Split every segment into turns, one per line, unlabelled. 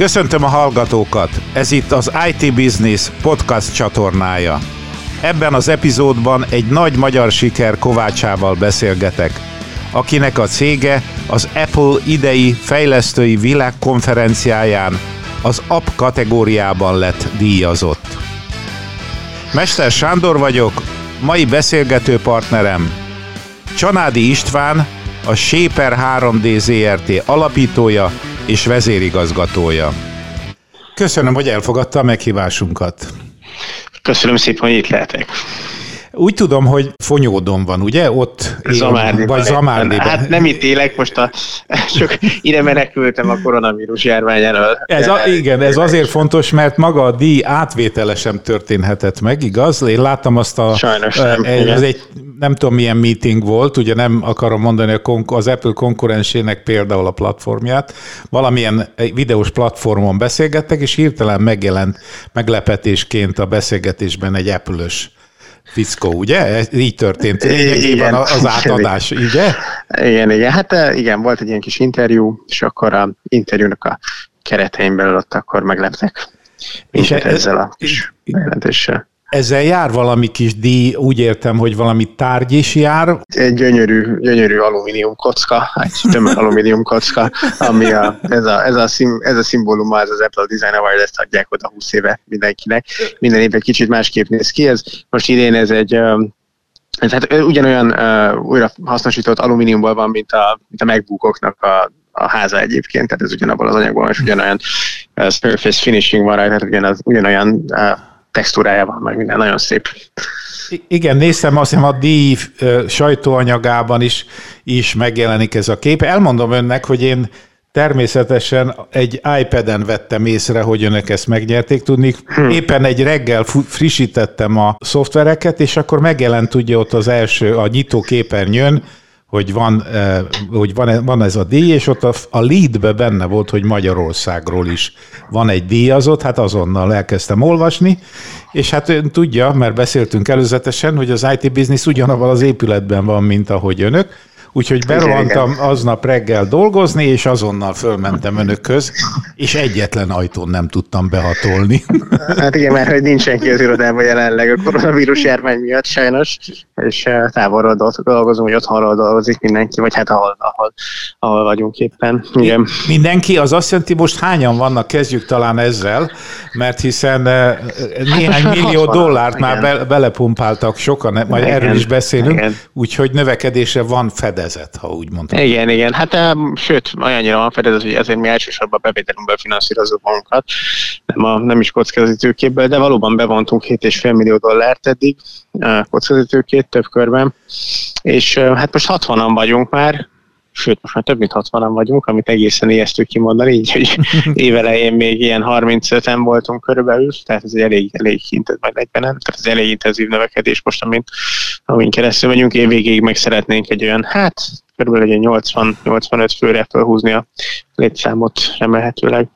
Köszöntöm a hallgatókat! Ez itt az IT Business podcast csatornája. Ebben az epizódban egy nagy magyar siker kovácsával beszélgetek, akinek a cége az Apple idei fejlesztői világkonferenciáján az app kategóriában lett díjazott. Mester Sándor vagyok, mai beszélgető partnerem Csanádi István, a Shaper 3D ZRT alapítója és vezérigazgatója. Köszönöm, hogy elfogadta a meghívásunkat.
Köszönöm szépen, hogy itt lehetek.
Úgy tudom, hogy Fonyódon van, ugye? Ott
Zamárdiban.
Vagy Zamárdiban.
Hát nem itt élek, most a, csak ide menekültem a koronavírus járvány elől.
Ez a, igen, ez azért fontos, mert maga a díj átvétele sem történhetett meg, igaz? Én láttam azt a...
Sajnos nem.
Ez egy nem tudom milyen meeting volt, ugye nem akarom mondani az Apple konkurensének például a platformját, valamilyen videós platformon beszélgettek, és hirtelen megjelent meglepetésként a beszélgetésben egy Apple-ös fickó, ugye? Ez így történt lényegében az átadás, ugye?
Igen, igen. Hát igen, volt egy ilyen kis interjú, és akkor a interjúnak a keretein belül ott akkor megleptek. És e- ezzel a kis jelentéssel.
Ezzel jár valami kis díj, úgy értem, hogy valami tárgy is jár.
Egy gyönyörű, gyönyörű alumínium kocka, egy tömör alumínium kocka, ami a, ez, a, ez, a szim, ez a szimbóluma, ez az Apple Design Award, ezt adják oda 20 éve mindenkinek. Minden évben kicsit másképp néz ki. Ez, most idén ez egy ez hát ugyanolyan uh, újra hasznosított alumíniumból van, mint a, mint a MacBookoknak a, a háza egyébként, tehát ez ugyanabban az anyagban, és ugyanolyan uh, surface finishing van rajta, tehát ugyanaz, ugyanolyan uh, textúrája van, meg minden nagyon szép.
Igen, néztem, azt hiszem a díj sajtóanyagában is, is megjelenik ez a kép. Elmondom önnek, hogy én Természetesen egy iPad-en vettem észre, hogy önök ezt megnyerték. Tudni, hm. éppen egy reggel frissítettem a szoftvereket, és akkor megjelent ugye ott az első, a nyitó képernyőn, hogy van, eh, hogy van, ez a díj, és ott a, a leadbe benne volt, hogy Magyarországról is van egy díjazott, hát azonnal elkezdtem olvasni, és hát ön tudja, mert beszéltünk előzetesen, hogy az IT business ugyanabban az épületben van, mint ahogy önök, Úgyhogy berohantam aznap reggel dolgozni, és azonnal fölmentem önökhöz, és egyetlen ajtón nem tudtam behatolni.
Hát igen, mert hogy nincs senki az irodában jelenleg a koronavírus járvány miatt sajnos, és eh, távolról dolgozunk, hogy otthonról dolgozik mindenki, vagy hát ahol, ahol, ahol vagyunk éppen. Igen.
Mindenki, az azt jelenti, most hányan vannak, kezdjük talán ezzel, mert hiszen eh, néhány hát millió dollárt igen. már be, belepumpáltak sokan, majd igen, erről is beszélünk, úgyhogy növekedésre van fedez fedezet, ha úgy mondtam.
Igen, igen. Hát um, sőt, olyannyira van fedezet, hogy ezért mi elsősorban bevételünkből finanszírozunk magunkat, nem, a, nem is kockázatítőképből, de valóban bevontunk 7,5 millió dollárt eddig uh, kockázatítőkét több körben, és uh, hát most 60-an vagyunk már, sőt, most már több mint 60-an vagyunk, amit egészen ijesztő kimondani, így, hogy évelején még ilyen 35-en voltunk körülbelül, tehát ez egy elég, elég intenzív, majd 40 tehát ez elég intenzív növekedés most, amint, amin keresztül megyünk, évvégéig meg szeretnénk egy olyan, hát körülbelül egy 80-85 főre felhúzni a létszámot remélhetőleg.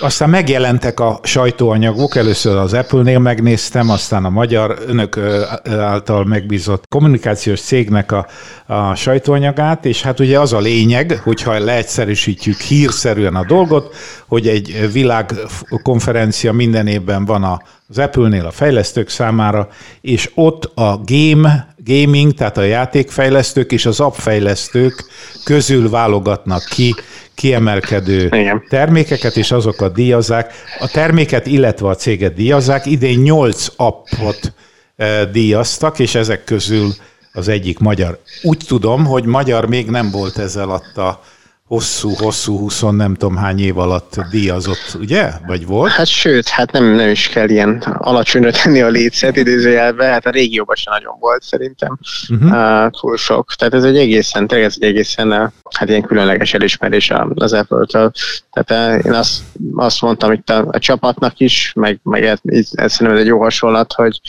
Aztán megjelentek a sajtóanyagok, először az Apple-nél megnéztem, aztán a magyar önök által megbízott kommunikációs cégnek a, a sajtóanyagát, és hát ugye az a lényeg, hogyha leegyszerűsítjük hírszerűen a dolgot, hogy egy világkonferencia minden évben van az Apple-nél a fejlesztők számára, és ott a game, gaming, tehát a játékfejlesztők és az appfejlesztők közül válogatnak ki kiemelkedő Igen. termékeket, és azokat díjazzák. A terméket, illetve a céget díjazzák. Idén 8 appot e, díjaztak, és ezek közül az egyik magyar. Úgy tudom, hogy magyar még nem volt ezzel a hosszú-hosszú, huszon nem tudom hány év alatt díjazott, ugye? Vagy volt?
Hát sőt, hát nem, nem is kell ilyen alacsonyra tenni a létszet idézőjelbe, hát a régióban sem nagyon volt szerintem uh-huh. uh, túl sok. Tehát ez egy egészen, tényleg ez egy egészen uh, hát ilyen különleges elismerés az Apple-től. Tehát uh, én azt, azt mondtam itt a, a csapatnak is, meg, meg ez, ez szerintem ez egy jó hasonlat, hogy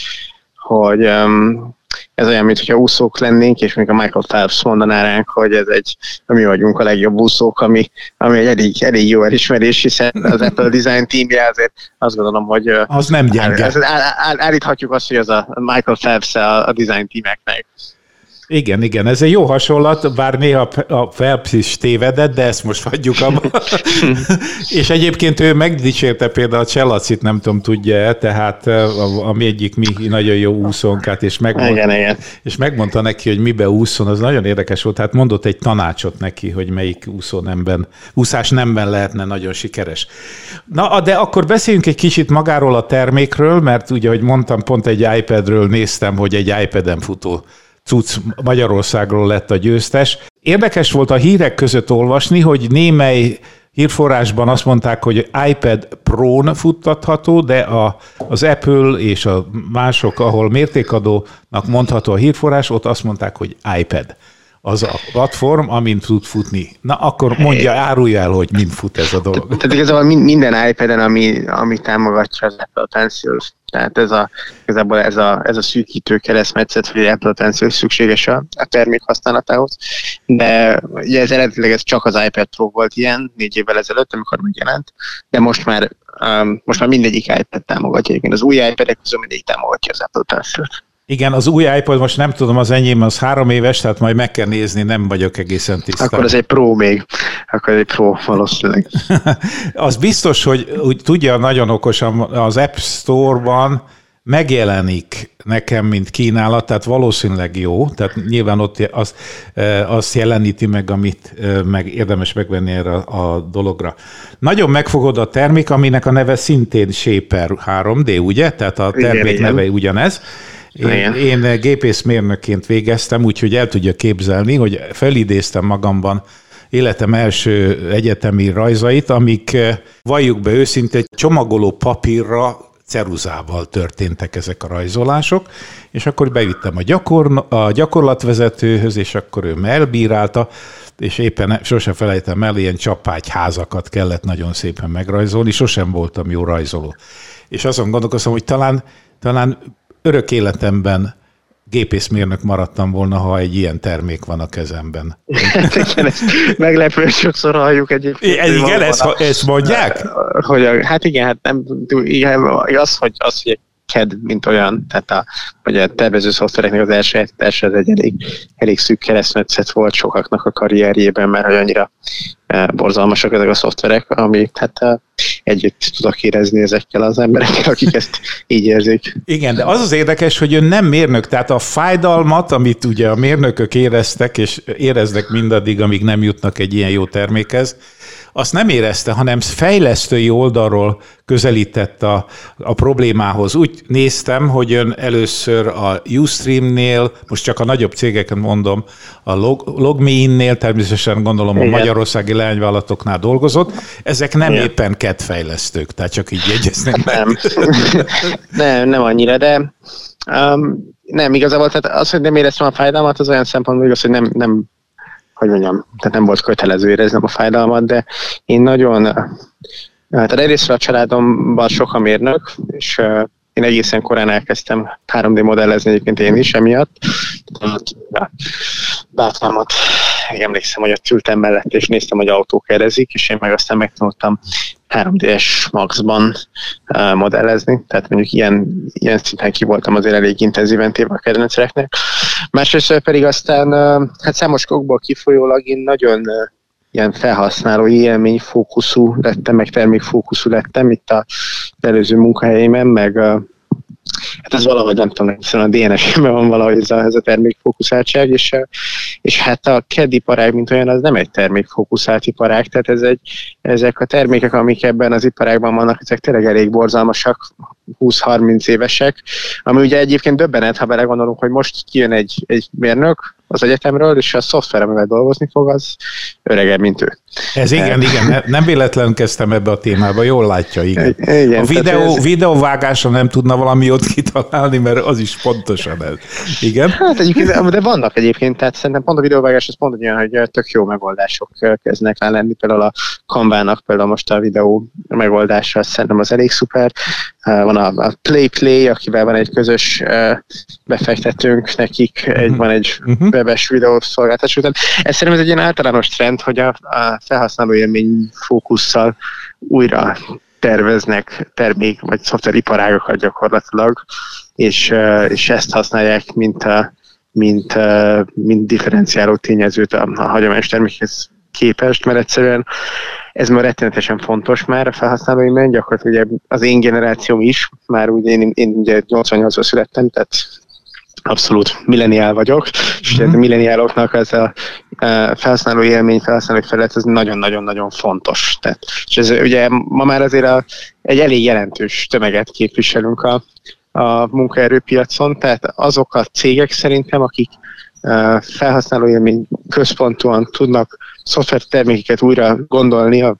hogy um, ez olyan, mintha úszók lennénk, és még a Michael Phelps mondaná ránk, hogy ez egy, mi vagyunk a legjobb úszók, ami, ami egy elég, elég jó elismerés, hiszen az Apple Design teamje azért azt gondolom, hogy
az nem gyenge.
Áll, áll, állíthatjuk azt, hogy az a Michael Phelps a, a design teameknek.
Igen, igen, ez egy jó hasonlat, bár néha a Phelps is tévedett, de ezt most hagyjuk abba. és egyébként ő megdicsérte például a Cselacit, nem tudom, tudja-e, tehát ami egyik mi nagyon jó úszonkát, és megmondta, igen, igen. és megmondta neki, hogy mibe úszon, az nagyon érdekes volt, hát mondott egy tanácsot neki, hogy melyik úszó nemben, úszás nemben lehetne nagyon sikeres. Na, de akkor beszéljünk egy kicsit magáról a termékről, mert ugye, hogy mondtam, pont egy iPadről néztem, hogy egy iPad-en futó cucc Magyarországról lett a győztes. Érdekes volt a hírek között olvasni, hogy némely hírforrásban azt mondták, hogy iPad Pro-n futtatható, de a, az Apple és a mások, ahol mértékadónak mondható a hírforrás, ott azt mondták, hogy iPad az a platform, amint tud futni. Na akkor mondja, árulja el, hogy mind fut ez a dolog.
Tehát igazából minden iPad-en, ami, ami támogatja az Apple Pencil, tehát ez a, igazából ez a, ez a szűkítő keresztmetszet, hogy Apple szükséges a, a termék használatához. De ugye ez eredetileg ez csak az iPad Pro volt ilyen, négy évvel ezelőtt, amikor megjelent, de most már, um, most már mindegyik iPad támogatja. Igen, az új iPad-ek közül mindegyik támogatja az Apple Pencil-t.
Igen, az új iPod, most nem tudom, az enyém az három éves, tehát majd meg kell nézni, nem vagyok egészen tisztán.
Akkor ez egy Pro még, akkor egy Pro valószínűleg.
az biztos, hogy úgy tudja nagyon okosan, az App Store-ban megjelenik nekem, mint kínálat, tehát valószínűleg jó, tehát nyilván ott az, azt jeleníti meg, amit meg érdemes megvenni erre a dologra. Nagyon megfogod a termék, aminek a neve szintén Shaper 3D, ugye? Tehát a termék igen, neve igen. ugyanez én, én gépészmérnökként végeztem, úgyhogy el tudja képzelni, hogy felidéztem magamban életem első egyetemi rajzait, amik eh, valljuk be őszintén, csomagoló papírra ceruzával történtek ezek a rajzolások, és akkor bevittem a, gyakor, a gyakorlatvezetőhöz, és akkor ő elbírálta, és éppen sosem felejtem el, ilyen csapágyházakat kellett nagyon szépen megrajzolni, sosem voltam jó rajzoló. És azon gondolkoztam, hogy talán, talán örök életemben gépészmérnök maradtam volna, ha egy ilyen termék van a kezemben.
igen, ezt meglepő, sokszor halljuk egyébként.
Igen, ezt, ezt mondják?
Hogy a, hát igen, hát nem, igen, az, hogy, az, hogy CAD, mint olyan, tehát a, hogy a tervező szoftvereknek az első, első az egy elég, elég szűk keresztmetszet volt sokaknak a karrierjében, mert hogy annyira e, borzalmasak ezek a szoftverek, ami hát e, együtt tudok érezni ezekkel az emberekkel, akik ezt így érzik.
Igen, de az az érdekes, hogy ön nem mérnök, tehát a fájdalmat, amit ugye a mérnökök éreztek, és éreznek mindaddig, amíg nem jutnak egy ilyen jó termékhez, azt nem érezte, hanem fejlesztői oldalról közelített a, a problémához. Úgy néztem, hogy ön először a Ustream-nél, most csak a nagyobb cégeken mondom, a Log, LogMeIn-nél, természetesen gondolom Igen. a magyarországi leányvállalatoknál dolgozott. Ezek nem Igen. éppen kedvfejlesztők, tehát csak így jegyezném
Nem, nem, nem annyira, de um, nem, igazából tehát az, hogy nem éreztem a fájdalmat, az olyan szempontból igaz, hogy nem, nem hogy mondjam, tehát nem volt kötelező éreznem a fájdalmat, de én nagyon, hát egyrészt a családomban sok a mérnök, és én egészen korán elkezdtem 3D modellezni egyébként én is emiatt. Bátyámat emlékszem, hogy ott ültem mellett, és néztem, hogy autók kerezik, és én meg aztán megtanultam 3D-es Maxban modellezni, tehát mondjuk ilyen, ilyen szinten ki voltam azért elég intenzíven téve a kedvenceknek. Másrészt pedig aztán hát számos kokból kifolyólag én nagyon ilyen felhasználó élmény fókuszú lettem, meg termékfókuszú lettem itt a előző munkahelyémen, meg hát ez valahogy nem tudom, hiszen a DNS-ben van valahogy ez a, ez a termékfókuszáltság, és, és hát a CAD iparág, mint olyan, az nem egy termékfókuszált iparág, tehát ez egy, ezek a termékek, amik ebben az iparágban vannak, ezek tényleg elég borzalmasak, 20-30 évesek, ami ugye egyébként döbbenet, ha belegondolunk, hogy most kijön egy, egy mérnök, az egyetemről, és a szoftver, amivel dolgozni fog, az öregebb, mint ő.
Ez igen, igen, nem véletlenül kezdtem ebbe a témába, jól látja, igen. igen a videó, ez... videóvágásra nem tudna valami ott kitalálni, mert az is pontosan ez. Igen?
Hát egyébként, de vannak egyébként, tehát szerintem pont a videóvágás az pont olyan, hogy tök jó megoldások kezdnek el lenni, például a Canvának például most a videó megoldása, szerintem az elég szuper. Van a, Play Play, akivel van egy közös befektetőnk, nekik egy, uh-huh. van egy uh-huh webes videószolgáltatás után. Ez szerintem ez egy ilyen általános trend, hogy a, a felhasználó élmény fókusszal újra terveznek termék vagy szoftveriparágokat gyakorlatilag, és, és ezt használják, mint a, mint, mint differenciáló tényezőt a, a hagyományos termékhez képest, mert egyszerűen ez már rettenetesen fontos már a felhasználói gyakorlatilag ugye az én generációm is, már ugye én, én ugye 88-ban születtem, tehát abszolút milleniál vagyok, és mm-hmm. a milleniáloknak ez a, a felhasználó élmény, felhasználói felület, ez nagyon-nagyon-nagyon fontos. Tehát, és ez ugye ma már azért a, egy elég jelentős tömeget képviselünk a, a munkaerőpiacon, tehát azok a cégek szerintem, akik felhasználó élmény központúan tudnak szoftvertermékeket újra gondolni, a,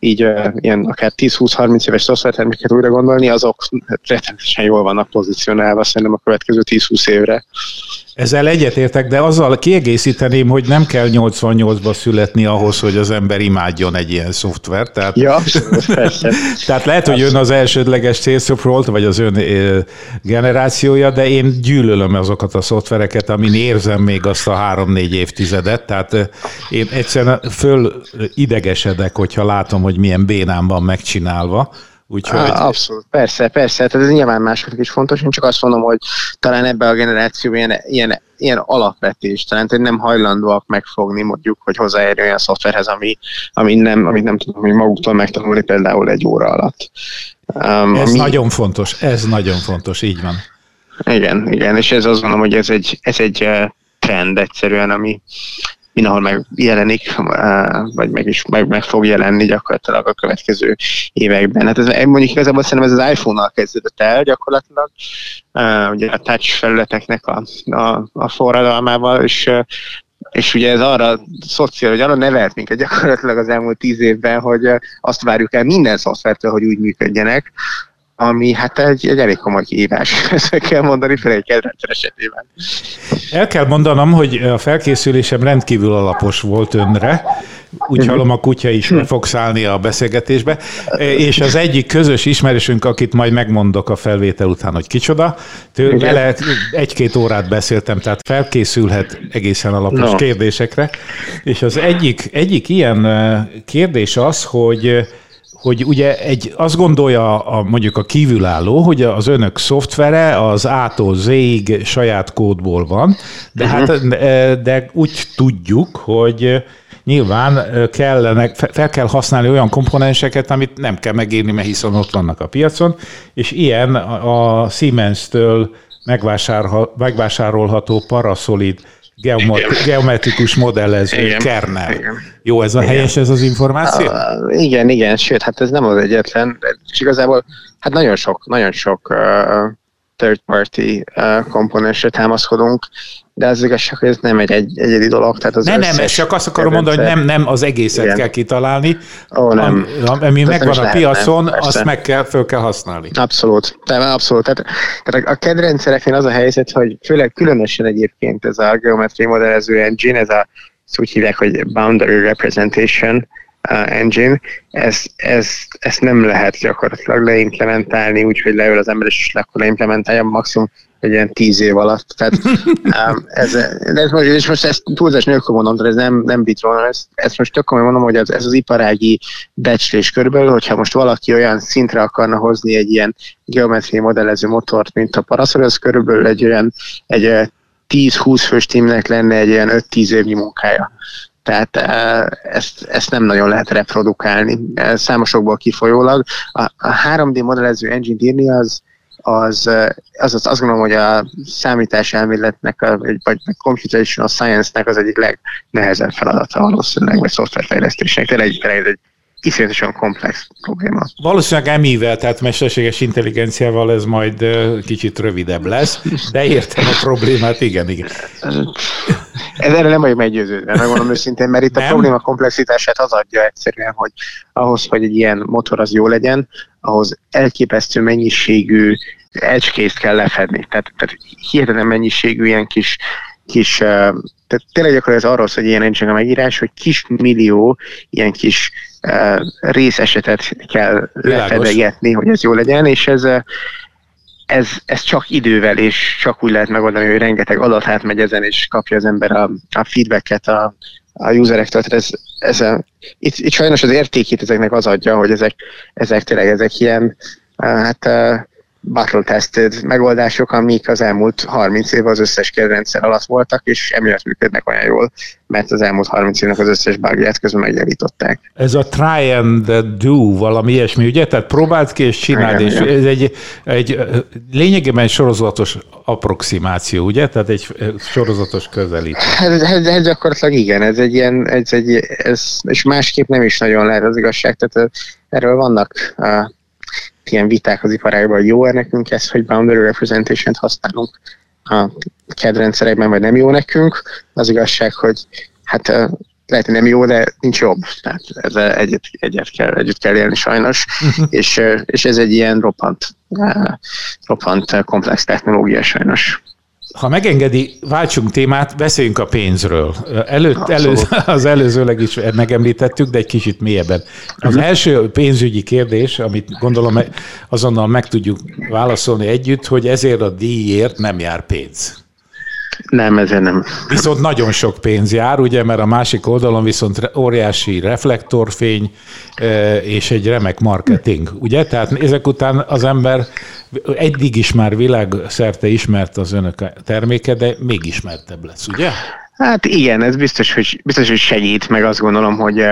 így ilyen akár 10-20-30 éves szoftvertermékeket újra gondolni, azok rettenetesen jól vannak pozícionálva szerintem a következő 10-20 évre.
Ezzel egyetértek, de azzal kiegészíteném, hogy nem kell 88-ba születni ahhoz, hogy az ember imádjon egy ilyen szoftvert. Tehát,
ja, persze.
tehát lehet, hogy ön az elsődleges célszofrolt, vagy az ön generációja, de én gyűlölöm azokat a szoftvereket, amin érzem még azt a három-négy évtizedet. Tehát én egyszerűen föl idegesedek, hogyha látom, hogy milyen bénán van megcsinálva.
Úgyhogy... Abszolút, persze, persze, tehát ez nyilván másoknak is fontos, én csak azt mondom, hogy talán ebbe a generáció ilyen, ilyen, ilyen alapvetés, talán hogy nem hajlandóak megfogni mondjuk, hogy hozzáérjön olyan szoftverhez, ami, ami nem, amit nem tudom hogy maguktól megtanulni például egy óra alatt.
Um, ez ami... nagyon fontos, ez nagyon fontos, így van.
Igen, igen, és ez azt gondolom, hogy ez egy, ez egy eh, trend egyszerűen, ami, mindenhol megjelenik, vagy meg is meg, meg fog jelenni gyakorlatilag a következő években. Hát ez mondjuk igazából szerintem ez az iPhone-nal kezdődött el gyakorlatilag, ugye a touch felületeknek a, a, a forradalmával, és és ugye ez arra szociál, hogy arra nevelt minket gyakorlatilag az elmúlt tíz évben, hogy azt várjuk el minden szoftvertől, hogy úgy működjenek, ami hát egy, egy elég komoly kihívás, ezt kell mondani, főleg egy kedvencer esetében.
El kell mondanom, hogy a felkészülésem rendkívül alapos volt önre, úgy mhm. hallom, a kutya is be fog szállni a beszélgetésbe, és az egyik közös ismerősünk, akit majd megmondok a felvétel után, hogy kicsoda, tőle egy-két órát beszéltem, tehát felkészülhet egészen alapos no. kérdésekre, és az egyik, egyik ilyen kérdés az, hogy hogy ugye egy, azt gondolja a, mondjuk a kívülálló, hogy az önök szoftvere az A-tól Z-ig saját kódból van, de uh-huh. hát de úgy tudjuk, hogy nyilván kellene, fel kell használni olyan komponenseket, amit nem kell megírni, mert hiszen ott vannak a piacon, és ilyen a Siemens-től megvásárolható Parasolid geometrikus modellező igen. kernel. Igen. Jó, ez a igen. helyes ez az információ?
Uh, igen, igen, sőt, hát ez nem az egyetlen, és igazából hát nagyon sok, nagyon sok uh, third party uh, komponensre támaszkodunk, de az igazság, hogy ez nem egy, egy egyedi dolog. Tehát az
nem, nem, ezt csak azt akarom mondani, hogy nem, nem az egészet igen. kell kitalálni, Ó, nem. ami, ami megvan a piacon, nem, azt meg kell, föl kell használni.
Abszolút, tehát, abszolút. Tehát, tehát a kedrendszereknél az a helyzet, hogy főleg különösen egyébként ez a geometriai modellező engine, ez a, ezt úgy hívják, hogy boundary representation, engine, ez, ez, ezt nem lehet gyakorlatilag leimplementálni, úgyhogy leül az ember és akkor leimplementálja maximum egy ilyen tíz év alatt. Tehát, um, ez, ez most, és most ezt túlzás nélkül mondom, de ez nem, nem vitron, ezt, ezt most tök mondom, hogy ez, ez az iparági becslés körülbelül, hogyha most valaki olyan szintre akarna hozni egy ilyen geometriai modellező motort, mint a Parasol, az körülbelül egy olyan egy 10-20 fős tímnek lenne egy ilyen 5-10 évnyi munkája. Tehát ezt, ezt nem nagyon lehet reprodukálni számosokból kifolyólag. A, a 3D modellező engine írni az, az, az, az azt gondolom, hogy a számítás elméletnek, a, vagy, vagy computational science-nek az egyik legnehezebb feladata valószínűleg, vagy szoftverfejlesztésnek. Tényleg egy, egy, egy iszonyatosan komplex probléma.
Valószínűleg emivel, tehát mesterséges intelligenciával ez majd kicsit rövidebb lesz, de értem a problémát, igen, igen.
Ez erre nem vagyok meggyőződve, megmondom őszintén, mert itt nem? a probléma komplexitását az adja egyszerűen, hogy ahhoz, hogy egy ilyen motor az jó legyen, ahhoz elképesztő mennyiségű edge kell lefedni. Tehát, tehát hihetetlen mennyiségű ilyen kis, kis tehát tényleg gyakorlatilag ez arról szól, hogy ilyen engine a megírás, hogy kis millió ilyen kis részesetet kell lefedegetni, hogy ez jó legyen, és ez, ez, ez csak idővel, és csak úgy lehet megoldani, hogy rengeteg adat átmegy ezen, és kapja az ember a, a feedbacket a, a userektől. Tehát ez, ez a, itt, itt sajnos az értékét ezeknek az adja, hogy ezek, ezek tényleg ezek ilyen, hát battle tested megoldások, amik az elmúlt 30 év az összes rendszer alatt voltak, és emiatt működnek olyan jól, mert az elmúlt 30 évnek az összes bugját közben megjavították.
Ez a try and do, valami ilyesmi, ugye? Tehát próbáld ki és csináld, és ez egy, egy lényegében egy sorozatos approximáció, ugye? Tehát egy sorozatos közelítés.
Ez, ez, ez, ez gyakorlatilag igen, ez egy ilyen, ez egy, ez, és másképp nem is nagyon lehet az igazság, tehát erről vannak ilyen viták az iparágban, hogy jó-e nekünk ez, hogy boundary representation-t használunk a kedrendszerekben, vagy nem jó nekünk. Az igazság, hogy hát lehet, hogy nem jó, de nincs jobb. Tehát ezzel egyet, egyet kell, együtt kell élni sajnos, és, és ez egy ilyen roppant, roppant komplex technológia sajnos.
Ha megengedi, váltsunk témát, beszéljünk a pénzről. Előtt, elő, az előzőleg is megemlítettük, de egy kicsit mélyebben. Az uh-huh. első pénzügyi kérdés, amit gondolom azonnal meg tudjuk válaszolni együtt, hogy ezért a díjért nem jár pénz.
Nem, ezért nem.
Viszont nagyon sok pénz jár, ugye, mert a másik oldalon viszont óriási reflektorfény és egy remek marketing, ugye? Tehát ezek után az ember eddig is már világszerte ismert az önök terméke, de még ismertebb lesz, ugye?
Hát igen, ez biztos, hogy, biztos, hogy segít, meg azt gondolom, hogy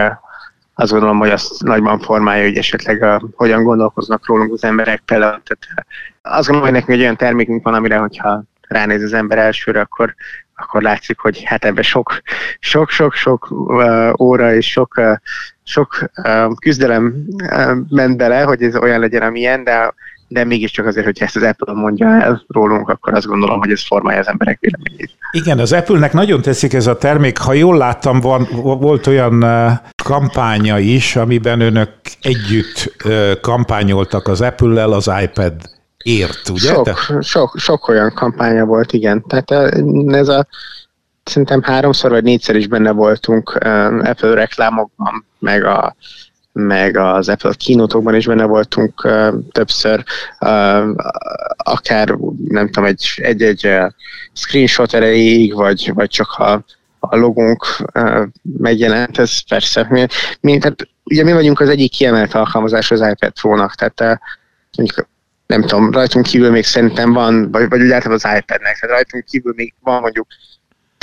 azt gondolom, hogy azt nagyban formálja, hogy esetleg a, hogyan gondolkoznak rólunk az emberek például. Tehát azt gondolom, hogy nekünk egy olyan termékünk van, amire, hogyha ránéz az ember elsőre, akkor, akkor látszik, hogy hát ebben sok, sok, sok, sok uh, óra és sok, uh, sok uh, küzdelem uh, ment bele, hogy ez olyan legyen, amilyen, de de mégiscsak azért, hogyha ezt az Apple mondja el rólunk, akkor azt gondolom, hogy ez formálja az emberek véleményét.
Igen, az Apple-nek nagyon teszik ez a termék. Ha jól láttam, van, volt olyan kampánya is, amiben önök együtt kampányoltak az Apple-lel az iPad ért, ugye?
Sok, Te? sok, sok olyan kampánya volt, igen. Tehát ez a szerintem háromszor vagy négyszer is benne voltunk Apple reklámokban, meg a meg az Apple kínótokban is benne voltunk többször, akár nem tudom, egy, egy-egy uh, screenshot erejéig, vagy, vagy csak a, a logónk megjelent, ez persze. Mi, mi, tehát, ugye mi vagyunk az egyik kiemelt alkalmazás az iPad Pro-nak, tehát mondjuk nem tudom, rajtunk kívül még szerintem van, vagy, vagy úgy általában az iPad-nek, tehát rajtunk kívül még van mondjuk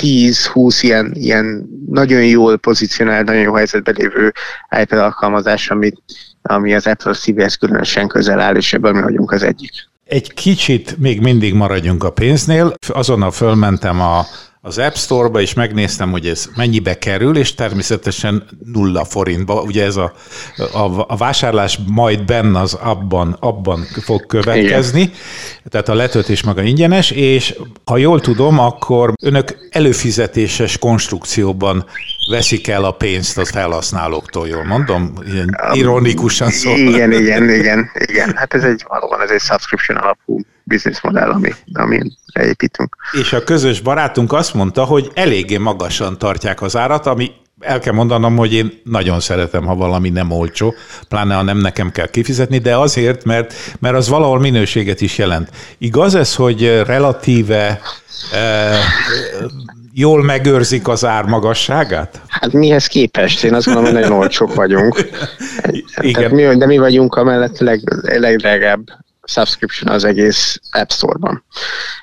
10-20 ilyen, ilyen nagyon jól pozícionált, nagyon jó helyzetben lévő iPad alkalmazás, amit, ami az Apple szívéhez különösen közel áll, és ebből mi vagyunk az egyik.
Egy kicsit még mindig maradjunk a pénznél. Azonnal fölmentem a az App Store-ba, és megnéztem, hogy ez mennyibe kerül, és természetesen nulla forintba. Ugye ez a, a, a vásárlás majd benne az abban, abban fog következni, Igen. tehát a letöltés maga ingyenes, és ha jól tudom, akkor önök előfizetéses konstrukcióban veszik el a pénzt az felhasználóktól, jól mondom? Ilyen ironikusan
szól. Igen, igen, igen, igen. Hát ez egy valóban ez egy subscription alapú business modell, ami, ami építünk.
És a közös barátunk azt mondta, hogy eléggé magasan tartják az árat, ami el kell mondanom, hogy én nagyon szeretem, ha valami nem olcsó, pláne ha nem nekem kell kifizetni, de azért, mert, mert az valahol minőséget is jelent. Igaz ez, hogy relatíve e, jól megőrzik az ár magasságát?
Hát mihez képest? Én azt gondolom, hogy nagyon olcsók vagyunk. Igen. mi, de mi vagyunk a mellett leg, legdrágább subscription az egész App Store-ban.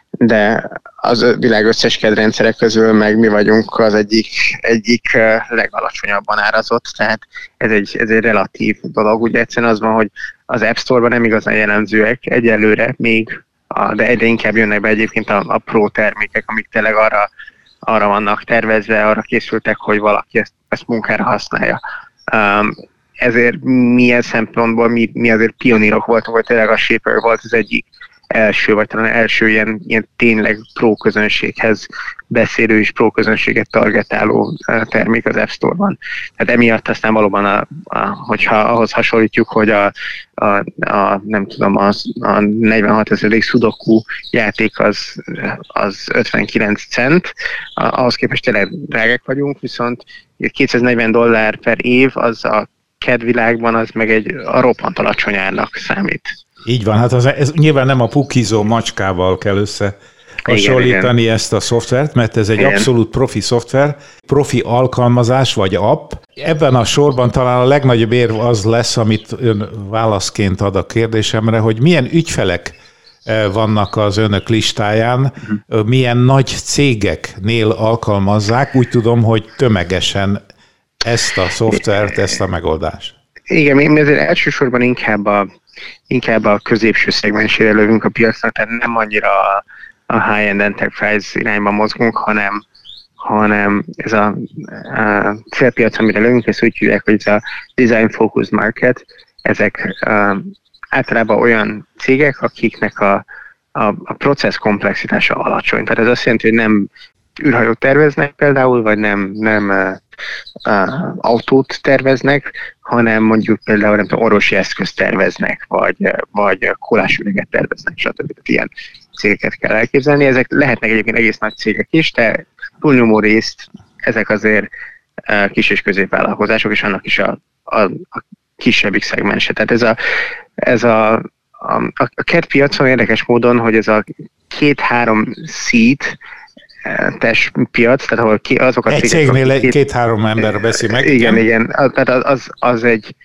De az világ összes kedrendszerek közül meg mi vagyunk az egyik, egyik legalacsonyabban árazott, tehát ez egy, ez egy relatív dolog. Ugye egyszerűen az van, hogy az App Store-ban nem igazán jellemzőek egyelőre még, de egyre inkább jönnek be egyébként a, a Pro termékek, amik tényleg arra, arra vannak tervezve, arra készültek, hogy valaki ezt, ezt munkára használja. Um, ezért milyen szempontból mi, mi azért pionírok voltunk, vagy tényleg a Shaper volt az egyik első, vagy talán első ilyen, ilyen tényleg pro közönséghez beszélő és pro targetáló termék az App Store-ban. Tehát emiatt aztán valóban, a, a, hogyha ahhoz hasonlítjuk, hogy a, a, a nem tudom, a, a 46 ezerig Sudoku játék az, az 59 cent, ahhoz képest tényleg drágák vagyunk, viszont 240 dollár per év az a kedvilágban az meg egy a roppant alacsony árnak számít.
Így van, hát az, ez nyilván nem a pukizó macskával kell össze hasonlítani igen, ezt a szoftvert, mert ez egy igen. abszolút profi szoftver, profi alkalmazás vagy app. Ebben a sorban talán a legnagyobb érv az lesz, amit ön válaszként ad a kérdésemre, hogy milyen ügyfelek vannak az önök listáján. Uh-huh. Milyen nagy cégeknél alkalmazzák? Úgy tudom, hogy tömegesen ezt a szoftvert, ezt a megoldást.
Igen, mi azért elsősorban inkább a, inkább a középső szegmensére lövünk a piacnak, tehát nem annyira a, a high-end enterprise irányba mozgunk, hanem, hanem ez a, a célpiac, amire lövünk, ezt úgy hívják, hogy ez a design focused market, ezek uh, általában olyan cégek, akiknek a, a, a processz komplexitása alacsony. Tehát ez azt jelenti, hogy nem űrhajót terveznek például, vagy nem, nem uh, autót terveznek, hanem mondjuk például nem tudom, orvosi eszközt terveznek, vagy, vagy kolásüreget terveznek, stb. Ilyen cégeket kell elképzelni. Ezek lehetnek egyébként egész nagy cégek is, de túlnyomó részt ezek azért uh, kis és középvállalkozások, és annak is a, a, a kisebbik szegmense. Tehát ez a, ez a, a, a kertpiacon érdekes módon, hogy ez a két-három szít, tes piac, tehát ahol ki, azok a
Egy cégnél két, két-három ember beszél meg.
Igen, igen, igen tehát az, az, az, egy,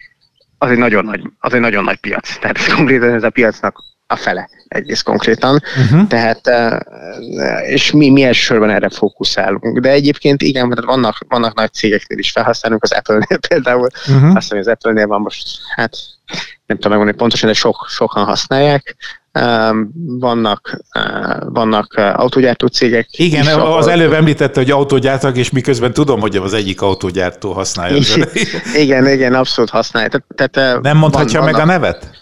az egy nagyon nagy, az egy nagyon nagy piac. Tehát ez konkrétan ez a piacnak a fele egész konkrétan. Uh-huh. Tehát, és mi, mi elsősorban erre fókuszálunk. De egyébként igen, mert vannak, vannak nagy cégeknél is felhasználunk, az Apple-nél például. Uh-huh. Azt mondja, az Apple-nél van most, hát nem tudom megmondani pontosan, de sok, sokan használják vannak, vannak autógyártó cégek.
Igen, is, az ahol... előbb említette, hogy autógyártak, és miközben tudom, hogy az egyik autógyártó használja.
igen, igen, abszolút használja.
Tehát, nem mondhatja van, meg vannak... a nevet?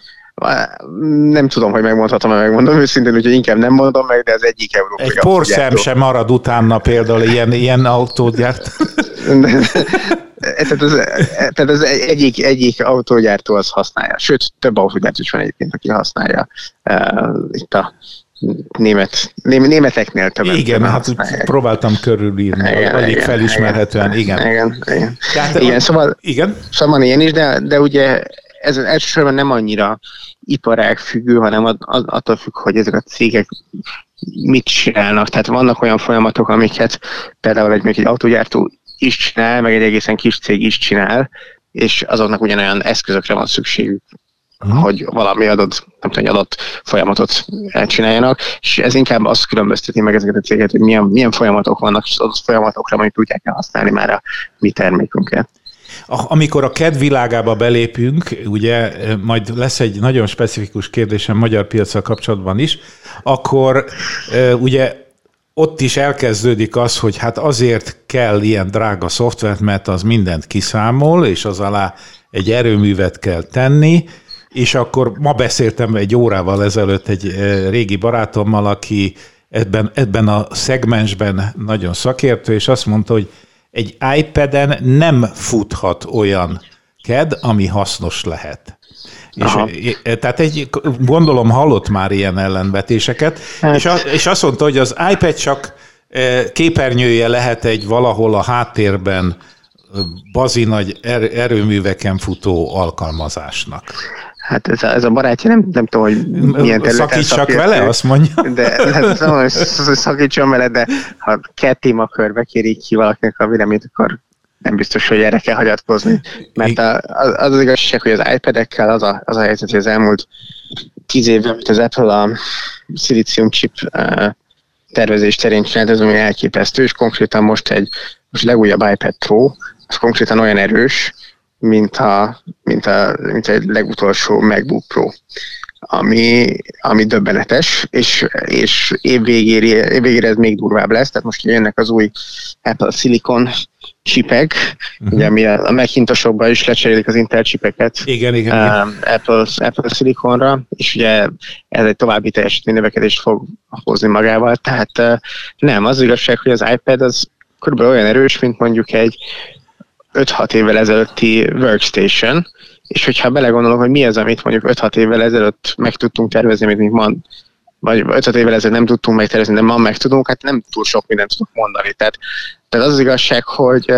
Nem tudom, hogy megmondhatom, vagy megmondom őszintén, úgyhogy inkább nem mondom meg, de az egyik európai
Egy porszem sem marad utána például ilyen, ilyen autógyárt.
tehát az, tehát az egyik, egyik autógyártó az használja, sőt, több autógyártó is van egyébként, aki használja uh, itt a német, németeknél több.
Igen, hát próbáltam körülírni, igen, alig igen, felismerhetően, igen.
Igen, igen. igen. Tehát, igen szóval, igen? szóval van ilyen is, de, de ugye ez elsősorban nem annyira iparág függő, hanem attól függ, hogy ezek a cégek mit csinálnak. Tehát vannak olyan folyamatok, amiket például egy, egy autógyártó is csinál, meg egy egészen kis cég is csinál, és azoknak ugyanolyan eszközökre van szükségük, uh-huh. hogy valami adott, nem tudom, adott folyamatot csináljanak, és ez inkább azt különbözteti meg ezeket a cégeket, hogy milyen, milyen folyamatok vannak, és az folyamatokra majd tudják használni már a mi termékünket.
Amikor a kedv világába belépünk, ugye majd lesz egy nagyon specifikus kérdésem magyar piacsal kapcsolatban is, akkor ugye ott is elkezdődik az, hogy hát azért kell ilyen drága szoftvert, mert az mindent kiszámol, és az alá egy erőművet kell tenni, és akkor ma beszéltem egy órával ezelőtt egy régi barátommal, aki ebben, ebben a szegmensben nagyon szakértő, és azt mondta, hogy egy iPad-en nem futhat olyan CAD, ami hasznos lehet. És, tehát egy, gondolom hallott már ilyen ellenvetéseket, hát. és, a, és azt mondta, hogy az iPad csak e, képernyője lehet egy valahol a háttérben bazi nagy er, erőműveken futó alkalmazásnak.
Hát ez a, ez a barátja, nem, nem tudom, hogy milyen
területen Szakítsak vele, azt mondja?
De hát, szóval, szakítson vele, de ha két témakörbe kérik ki valakinek a véleményt, akkor nem biztos, hogy erre kell hagyatkozni. Mert a, az, az igazság, hogy az iPad-ekkel az a, az a helyzet, hogy az elmúlt tíz évben, amit az Apple a szilícium chip uh, tervezés terén csinált, ez ami elképesztő, és konkrétan most egy most legújabb iPad Pro, az konkrétan olyan erős, mint, a, mint, a, mint egy legutolsó MacBook Pro ami, ami döbbenetes, és, és évvégére, évvégére ez még durvább lesz, tehát most jönnek az új Apple Silicon csipek, uh-huh. ugye ami a Macintosokban is lecserélik az Intel csipeket
igen, igen, igen.
Apple, Apple Siliconra, és ugye ez egy további teljesítménynövekedést fog hozni magával, tehát uh, nem, az igazság, hogy az iPad az körülbelül olyan erős, mint mondjuk egy 5-6 évvel ezelőtti workstation, és hogyha belegondolok, hogy mi az, amit mondjuk 5-6 évvel ezelőtt meg tudtunk tervezni, amit ma, vagy 5 évvel ezelőtt nem tudtunk megtervezni, de ma meg tudunk, hát nem túl sok mindent tudok mondani. Tehát Tehát az az igazság, hogy,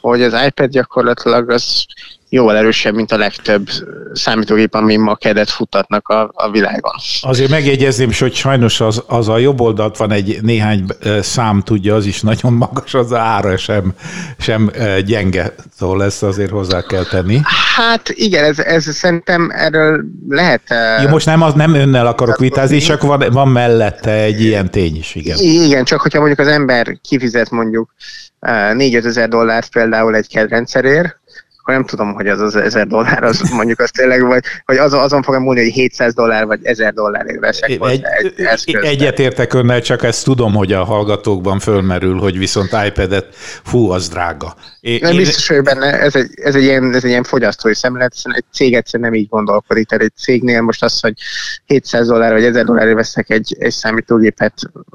hogy az iPad gyakorlatilag az jóval erősebb, mint a legtöbb számítógép, ami ma kedet futatnak a, a világon.
Azért megjegyezném, hogy sajnos az, az a jobb oldalt van egy néhány szám, tudja, az is nagyon magas, az ára sem, sem gyenge, szóval ezt azért hozzá kell tenni.
Hát igen, ez, ez szerintem erről lehet...
Jó, most nem, az, nem önnel akarok vitázni, csak van, van mellette egy ilyen tény is, igen.
Igen, csak hogyha mondjuk az ember kifizet mondjuk 4 ezer dollárt például egy kedrendszerért, akkor nem tudom, hogy az az 1000 dollár, az mondjuk az tényleg, vagy, vagy azon, azon fogom múlni, hogy 700 dollár vagy 1000 dollárért veszek egy,
egy Egyetértek önnel, csak ezt tudom, hogy a hallgatókban fölmerül, hogy viszont iPad-et, fú, az drága.
É, nem én... biztos, hogy benne ez egy, ez egy, ilyen, ez egy ilyen fogyasztói szemlélet, hiszen egy cég egyszerűen nem így gondolkodik. Tehát egy cégnél most az, hogy 700 dollár vagy 1000 dollárért veszek egy, egy számítógépet,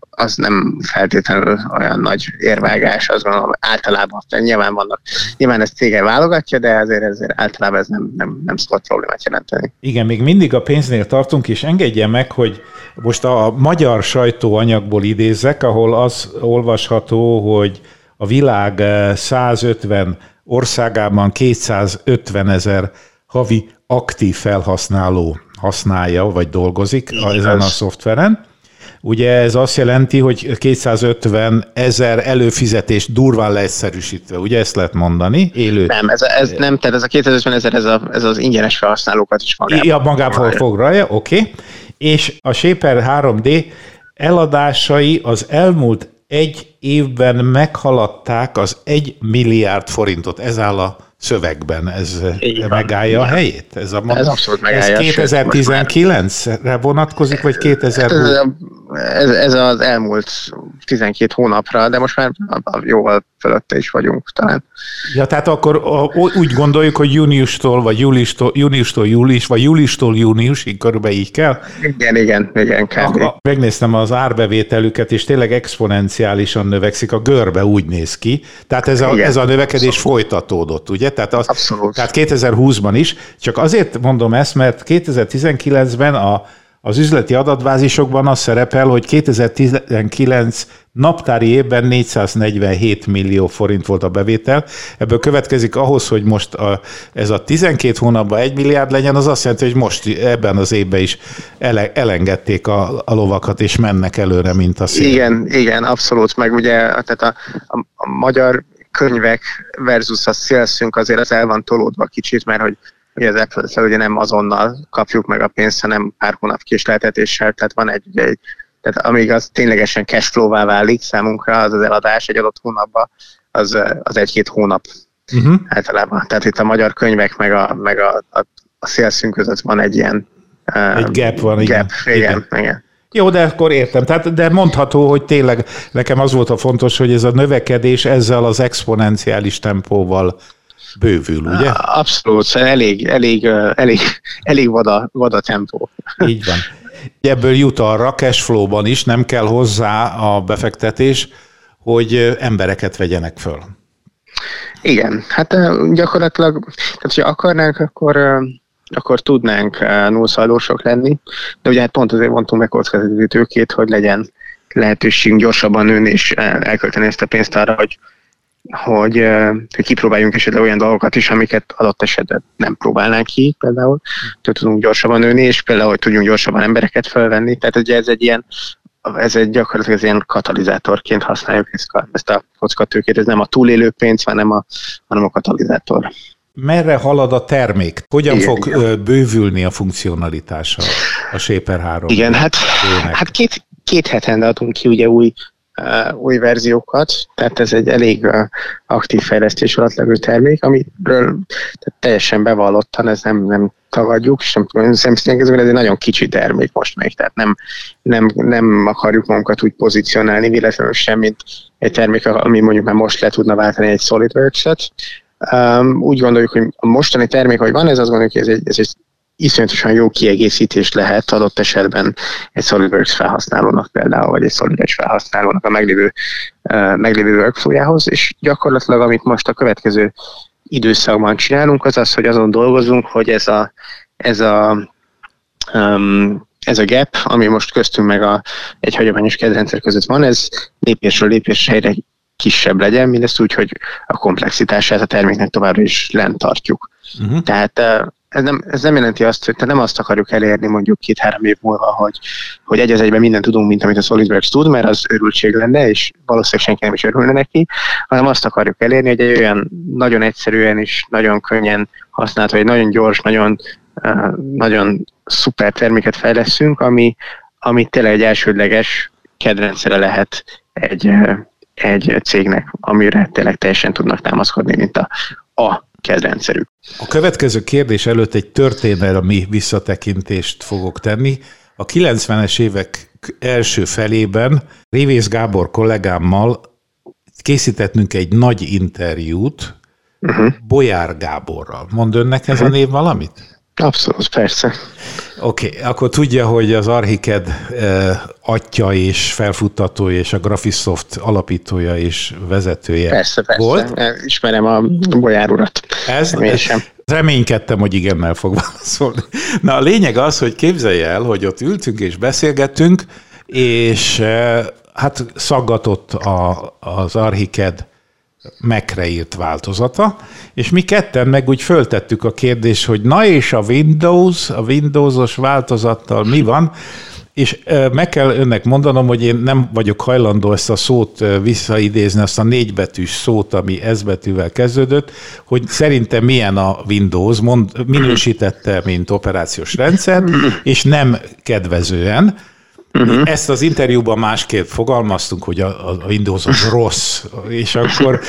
az nem feltétlenül olyan nagy érvágás, azt gondolom általában. Nyilván vannak, nyilván ezt cége válogatja, de azért, ezért általában ez nem, nem, nem szokott problémát jelenteni.
Igen, még mindig a pénznél tartunk, és engedje meg, hogy most a magyar sajtóanyagból idézek, ahol az olvasható, hogy a világ 150 eh, országában 250 ezer havi aktív felhasználó használja vagy dolgozik Igen, ezen a szoftveren. Ugye ez azt jelenti, hogy 250 ezer előfizetés durván leegyszerűsítve, ugye ezt lehet mondani?
Élő. Nem, ez, ez nem, tehát ez a 250 ezer, ez, a, ez az ingyenes felhasználókat is
magában. Ja, magában foglalja, oké. Okay. És a Shaper 3D eladásai az elmúlt egy évben meghaladták az egy milliárd forintot. Ez áll a szövegben. Ez Igen, megállja a helyét?
Ez, a, ez abszolút megállja.
Ez 2019-re vonatkozik, vagy 2020?
Ez, ez az elmúlt 12 hónapra, de most már jóval fölötte is vagyunk talán.
Ja, tehát akkor úgy gondoljuk, hogy júniustól, vagy júliustól, júniustól július, vagy júliustól júniusig körülbelül így kell?
Igen, igen, igen.
A, megnéztem az árbevételüket, és tényleg exponenciálisan növekszik, a görbe úgy néz ki. Tehát ez a, igen, ez a növekedés abszolút. folytatódott, ugye? Tehát, az, abszolút. tehát 2020-ban is. Csak azért mondom ezt, mert 2019-ben a az üzleti adatbázisokban az szerepel, hogy 2019 naptári évben 447 millió forint volt a bevétel. Ebből következik ahhoz, hogy most a, ez a 12 hónapban 1 milliárd legyen, az azt jelenti, hogy most ebben az évben is ele, elengedték a, a lovakat, és mennek előre, mint a szél.
Igen, igen, abszolút. Meg ugye tehát a, a, a magyar könyvek versus a szélszünk azért az el van tolódva kicsit, mert hogy ugye az apple ugye nem azonnal kapjuk meg a pénzt, hanem pár hónap késleltetéssel, tehát van egy, egy tehát amíg az ténylegesen cashflow-vá válik számunkra, az az eladás egy adott hónapban, az, az egy-két hónap uh-huh. általában. Tehát itt a magyar könyvek meg a, meg a, a, a szélszünk között van egy ilyen
egy gap van,
gap, igen. igen. igen. igen.
Jó, de akkor értem. Tehát, de mondható, hogy tényleg nekem az volt a fontos, hogy ez a növekedés ezzel az exponenciális tempóval bővül, ugye?
Abszolút, elég, elég, elég, elég vada, vada tempó.
Így van. Ebből jut arra cashflow-ban is, nem kell hozzá a befektetés, hogy embereket vegyenek föl.
Igen, hát gyakorlatilag, tehát hogyha akarnánk, akkor akkor tudnánk nullszaldósok lenni, de ugye hát pont azért vontunk meg kockázati tőkét, hogy legyen lehetőségünk gyorsabban nőni és elkölteni ezt a pénzt arra, hogy hogy, hogy kipróbáljunk esetleg olyan dolgokat is, amiket adott esetben nem próbálnánk ki, például, hogy tudunk gyorsabban nőni, és például, hogy tudjunk gyorsabban embereket felvenni. Tehát ugye ez egy ilyen, ez egy gyakorlatilag ez ilyen katalizátorként használjuk ezt a, ezt a kockatőkét, ez nem a túlélő pénz, hanem a, hanem a katalizátor.
Merre halad a termék? Hogyan igen, fog igen. bővülni a funkcionalitása a Shaper 3?
Igen, hát, hát két, két hetente adunk ki ugye új új verziókat, tehát ez egy elég aktív fejlesztés alatt levő termék, amiről tehát teljesen bevallottan, ez nem, nem tagadjuk, és nem tudom, szerintem ez egy nagyon kicsi termék most még, tehát nem, nem, nem akarjuk magunkat úgy pozícionálni, véletlenül sem, mint egy termék, ami mondjuk már most le tudna váltani egy SolidWorks-et. Um, úgy gondoljuk, hogy a mostani termék, hogy van, ez azt gondoljuk, hogy ez egy, ez egy iszonyatosan jó kiegészítés lehet adott esetben egy SolidWorks felhasználónak például, vagy egy SolidEdge felhasználónak a meglévő, uh, meglévő workflowjához, és gyakorlatilag amit most a következő időszakban csinálunk, az az, hogy azon dolgozunk, hogy ez a, ez a um, ez a gap, ami most köztünk meg a, egy hagyományos kedrendszer között van, ez lépésről lépésre kisebb legyen, mindezt úgy, hogy a komplexitását a terméknek továbbra is lent tartjuk. Uh-huh. Tehát ez nem, ez nem jelenti azt, hogy nem azt akarjuk elérni mondjuk két-három év múlva, hogy, hogy egy az egyben mindent tudunk, mint amit a SolidWorks tud, mert az örültség lenne, és valószínűleg senki nem is örülne neki, hanem azt akarjuk elérni, hogy egy olyan nagyon egyszerűen és nagyon könnyen használható, egy nagyon gyors, nagyon, nagyon szuper terméket fejleszünk, ami, ami tényleg egy elsődleges kedvencere lehet egy, egy cégnek, amire tényleg teljesen tudnak támaszkodni, mint a, a kedvencerük.
A következő kérdés előtt egy történelmi visszatekintést fogok tenni. A 90-es évek első felében Révész Gábor kollégámmal készítettünk egy nagy interjút uh-huh. Bolyár Gáborral. Mond önnek ez uh-huh. a név valamit?
Abszolút, persze.
Oké, okay, akkor tudja, hogy az Archicad eh, atya és felfuttatója és a Graphisoft alapítója és vezetője
persze, persze.
volt.
Ismerem a Bolyár urat.
Ez, ez sem. Reménykedtem, hogy igennel fog válaszolni. Na a lényeg az, hogy képzelje el, hogy ott ültünk és beszélgettünk, és eh, hát szaggatott a, az Archicad Mac-re változata, és mi ketten meg úgy föltettük a kérdést, hogy na és a Windows, a Windowsos változattal mi van, és meg kell önnek mondanom, hogy én nem vagyok hajlandó ezt a szót visszaidézni, azt a négybetűs szót, ami ez betűvel kezdődött, hogy szerintem milyen a Windows, mond, minősítette, mint operációs rendszer, és nem kedvezően. Uh-huh. Ezt az interjúban másképp fogalmaztunk, hogy a, a Windows az rossz, és akkor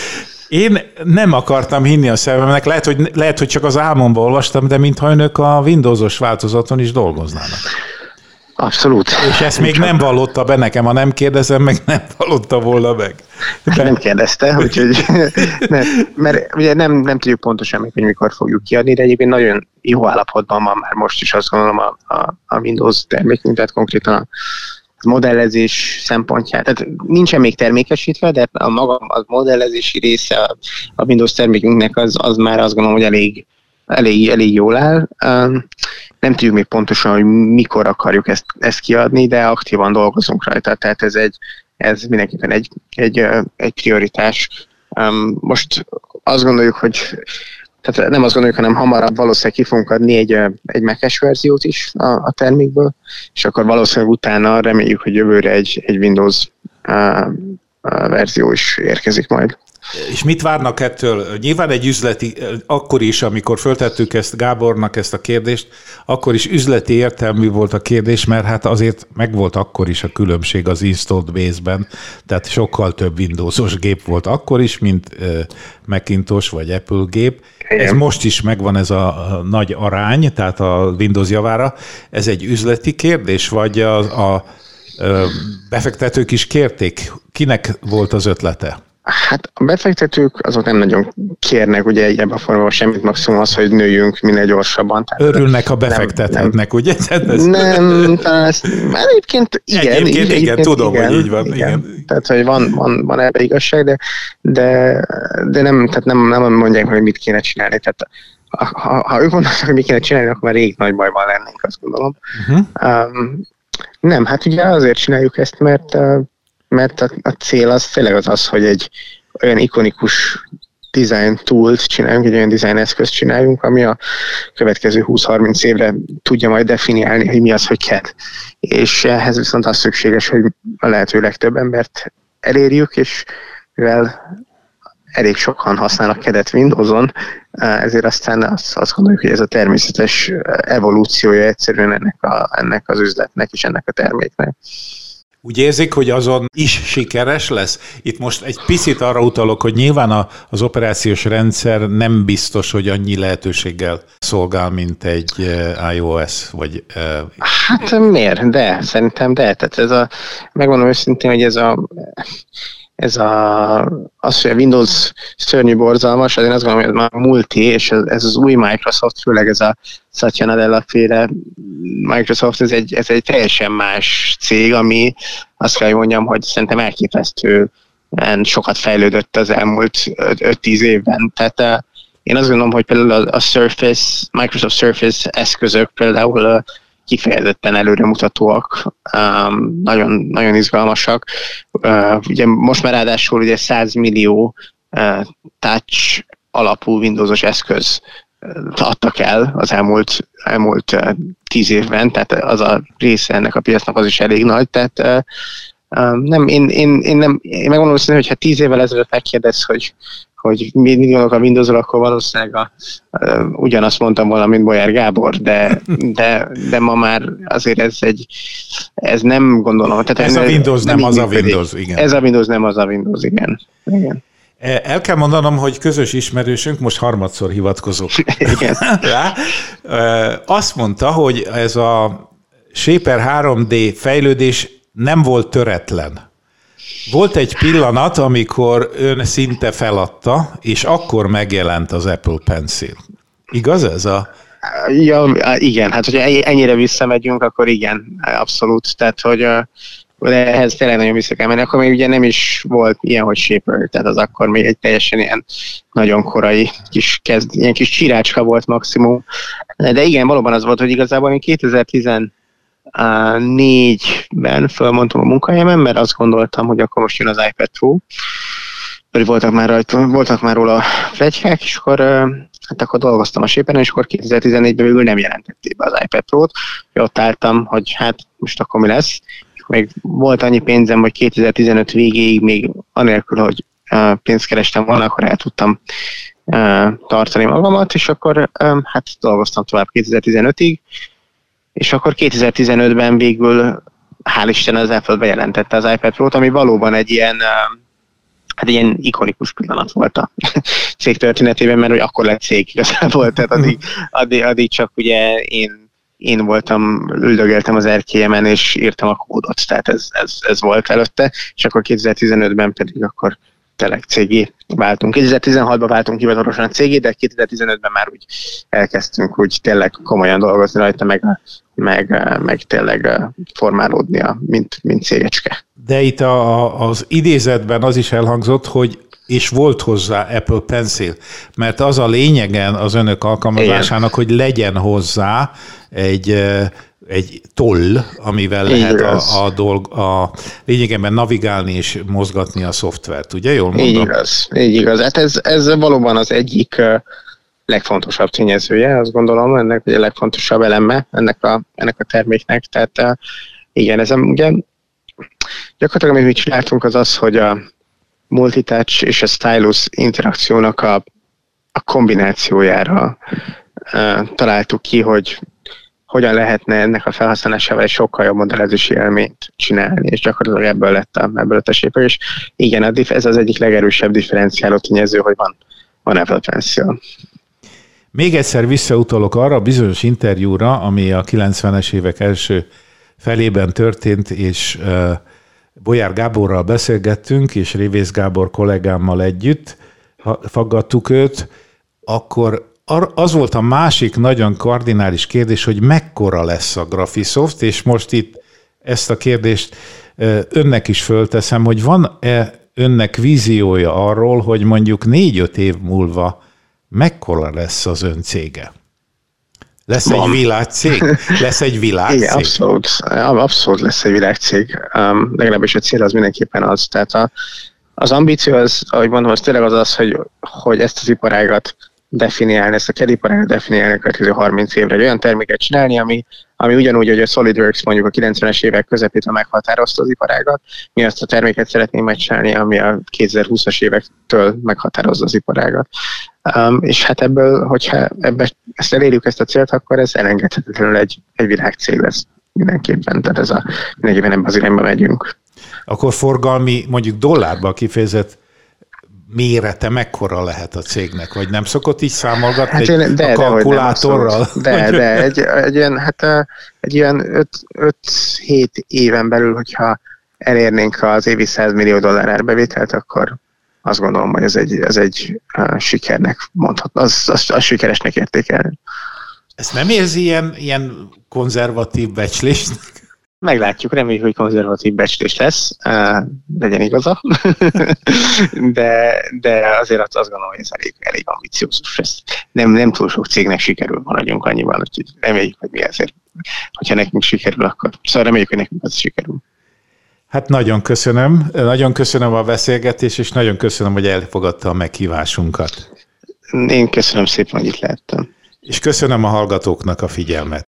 én nem akartam hinni a szememnek, lehet hogy, lehet, hogy csak az álmomban olvastam, de mintha önök a Windowsos változaton is dolgoznának.
Abszolút.
És ezt még nem vallotta be nekem, ha nem kérdezem, meg nem vallotta volna meg.
De... Nem kérdezte, úgyhogy nem, mert ugye nem, nem tudjuk pontosan még, hogy mikor fogjuk kiadni, de egyébként nagyon jó állapotban van már most is azt gondolom a, a, a Windows termékünk, tehát konkrétan a modellezés szempontját. Tehát nincsen még termékesítve, de a maga a modellezési része a, a Windows termékünknek az, az már azt gondolom, hogy elég, elég, elég jól áll. Nem tudjuk még pontosan, hogy mikor akarjuk ezt, ezt kiadni, de aktívan dolgozunk rajta, tehát ez, egy, ez mindenképpen egy, egy, egy prioritás. Most azt gondoljuk, hogy tehát nem azt gondoljuk, hanem hamarabb valószínűleg ki fogunk adni egy, egy mac verziót is a, a termékből, és akkor valószínűleg utána reméljük, hogy jövőre egy, egy Windows uh, verzió is érkezik majd.
És mit várnak ettől? Nyilván egy üzleti, akkor is, amikor föltettük ezt Gábornak ezt a kérdést, akkor is üzleti értelmű volt a kérdés, mert hát azért megvolt akkor is a különbség az installed base-ben, tehát sokkal több Windowsos gép volt akkor is, mint Macintosh vagy Apple gép. Igen. Ez most is megvan ez a nagy arány, tehát a Windows javára. Ez egy üzleti kérdés, vagy a, a, a befektetők is kérték? Kinek volt az ötlete?
Hát a befektetők azok nem nagyon kérnek ugye ebben a formában semmit, maximum az, hogy nőjünk minél gyorsabban.
Tehát Örülnek, ha befektethetnek, nem, ugye?
Tehát ez... Nem, tehát egyébként igen.
Egyébként, igen, igen, tudom, igen, hogy így van. Igen. igen.
Tehát, hogy van, van, van ebbe igazság, de, de, de nem, tehát nem, nem mondják, hogy mit kéne csinálni. Tehát ha, ha ők mondanak, hogy mit kéne csinálni, akkor már rég nagy bajban lennénk, azt gondolom. Uh-huh. Um, nem, hát ugye azért csináljuk ezt, mert uh, mert a, a cél az tényleg az az, hogy egy olyan ikonikus design tool csináljunk, egy olyan design eszközt csináljunk, ami a következő 20-30 évre tudja majd definiálni, hogy mi az, hogy CAD. És ehhez viszont az szükséges, hogy a lehető legtöbb embert elérjük, és mivel elég sokan használnak CAD-et Windows-on, ezért aztán azt, azt gondoljuk, hogy ez a természetes evolúciója egyszerűen ennek, a, ennek az üzletnek és ennek a terméknek.
Úgy érzik, hogy azon is sikeres lesz? Itt most egy picit arra utalok, hogy nyilván a, az operációs rendszer nem biztos, hogy annyi lehetőséggel szolgál, mint egy eh, iOS, vagy...
Uh... Hát miért? De, szerintem de. Tehát ez a, megmondom őszintén, hogy ez a ez a, az, hogy a Windows szörnyű borzalmas, azért azt gondolom, hogy ez már multi, és ez, ez az új Microsoft, főleg ez a Satya Nadella féle Microsoft, ez egy, ez egy teljesen más cég, ami azt kell, hogy mondjam, hogy szerintem elképesztő sokat fejlődött az elmúlt 5-10 évben. Tehát uh, én azt gondolom, hogy például a, a Surface, Microsoft Surface eszközök például uh, kifejezetten előremutatóak, um, nagyon, nagyon izgalmasak. Ugye most már ráadásul ugye 100 millió touch alapú Windowsos eszköz adtak el az elmúlt, elmúlt tíz évben, tehát az a része ennek a piacnak az is elég nagy, tehát nem, én, én, én, nem, én megmondom hogy hogyha tíz évvel ezelőtt megkérdez, hogy, hogy mi gondolok a windows akkor valószínűleg a, uh, ugyanazt mondtam volna, mint Bolyár Gábor, de, de, de ma már azért ez egy, ez nem gondolom.
Tehát ez a Windows nem, nem az a Windows, igen.
Ez a Windows nem az a Windows, igen. igen.
E, el kell mondanom, hogy közös ismerősünk, most harmadszor hivatkozok rá, e, azt mondta, hogy ez a Shaper 3D fejlődés nem volt töretlen. Volt egy pillanat, amikor ön szinte feladta, és akkor megjelent az Apple Pencil. Igaz ez a...
Ja, igen, hát hogyha ennyire visszamegyünk, akkor igen, abszolút. Tehát, hogy de ehhez tényleg nagyon vissza kell menni, akkor még ugye nem is volt ilyen, hogy Shaper, tehát az akkor még egy teljesen ilyen nagyon korai kis kezd, ilyen kis csirácska volt maximum. De igen, valóban az volt, hogy igazából én 2014-ben fölmondtam a munkahelyemen, mert azt gondoltam, hogy akkor most jön az iPad Pro, hogy voltak már, rajta, voltak már róla plegykák, és akkor, hát akkor dolgoztam a Shaper-en, és akkor 2014-ben végül nem jelentették be az iPad Pro-t. Ott álltam, hogy hát most akkor mi lesz, még volt annyi pénzem, hogy 2015 végéig még anélkül, hogy pénzt kerestem volna, akkor el tudtam tartani magamat, és akkor hát dolgoztam tovább 2015-ig, és akkor 2015-ben végül hál' Isten az Apple bejelentette az iPad Pro-t, ami valóban egy ilyen hát egy ilyen ikonikus pillanat volt a cég történetében, mert hogy akkor lett cég igazából, tehát addig, addig, addig csak ugye én én voltam, üldögéltem az erkélyemen, és írtam a kódot, tehát ez, ez, ez volt előtte, és akkor 2015-ben pedig akkor tényleg cégé váltunk. 2016-ban váltunk hivatalosan a cégé, de 2015-ben már úgy elkezdtünk úgy tényleg komolyan dolgozni rajta, meg, meg, meg tényleg formálódnia, mint, mint cégecske.
De itt a, az idézetben az is elhangzott, hogy és volt hozzá Apple Pencil, mert az a lényegen az önök alkalmazásának, Igen. hogy legyen hozzá egy egy toll, amivel így lehet a, a, dolg, a lényegében navigálni és mozgatni a szoftvert, ugye? Jól mondom?
Így igaz, így igaz. Hát ez, ez valóban az egyik legfontosabb tényezője, azt gondolom, ennek a legfontosabb eleme ennek a, ennek a terméknek. Tehát igen, ez ugye gyakorlatilag amit mi csináltunk az az, hogy a multitouch és a stylus interakciónak a, a kombinációjára találtuk ki, hogy hogyan lehetne ennek a felhasználásával egy sokkal jobb modellezési élményt csinálni, és gyakorlatilag ebből lett a, ebből lett a shaper, és igen, a diff, ez az egyik legerősebb differenciáló tényező, hogy van, van Apple Pencil.
Még egyszer visszautalok arra a bizonyos interjúra, ami a 90-es évek első felében történt, és uh, Bolyár Gáborral beszélgettünk, és Révész Gábor kollégámmal együtt faggattuk őt, akkor az volt a másik nagyon kardinális kérdés, hogy mekkora lesz a Graphisoft, és most itt ezt a kérdést önnek is fölteszem, hogy van-e önnek víziója arról, hogy mondjuk négy-öt év múlva mekkora lesz az ön cége? Lesz Van. egy világcég? Lesz egy világcég?
Igen, abszolút, abszolút lesz egy világcég. Um, legalábbis a cél az mindenképpen az. Tehát a, az ambíció az, ahogy mondom, az tényleg az az, hogy, hogy ezt az iparágat definiálni, ezt a kediparágat definiálni a következő 30 évre, egy olyan terméket csinálni, ami, ami ugyanúgy, hogy a SolidWorks mondjuk a 90-es évek közepétől meghatározta az iparágat, mi azt a terméket szeretnénk megcsinálni, ami a 2020-as évektől meghatározza az iparágat. Um, és hát ebből, hogyha ebbe, ezt elérjük ezt a célt, akkor ez elengedhetetlenül egy, egy világcél lesz mindenképpen, tehát ez a, mindenképpen ebben az irányba megyünk.
Akkor forgalmi, mondjuk dollárba kifejezett mérete mekkora lehet a cégnek, vagy nem szokott így számolgatni hát én, de, a kalkulátorral?
De, de, de egy, egy ilyen, hát egy ilyen 5-7 éven belül, hogyha elérnénk az évi 100 millió dollár árbevételt, akkor azt gondolom, hogy ez egy, ez egy uh, sikernek mondható, az, az, az sikeresnek értékelni.
Ezt nem érzi ilyen, ilyen konzervatív becslésnek?
Meglátjuk, reméljük, hogy konzervatív becslés lesz, legyen igaza, de, de azért azt gondolom, hogy ez elég, elég ambiciózus lesz. Nem, nem túl sok cégnek sikerül, maradjunk annyiban, úgyhogy reméljük, hogy mi ezért, hogyha nekünk sikerül, akkor szóval reméljük, hogy nekünk az sikerül.
Hát nagyon köszönöm, nagyon köszönöm a beszélgetést, és nagyon köszönöm, hogy elfogadta a meghívásunkat.
Én köszönöm szépen, hogy itt lehettem.
És köszönöm a hallgatóknak a figyelmet.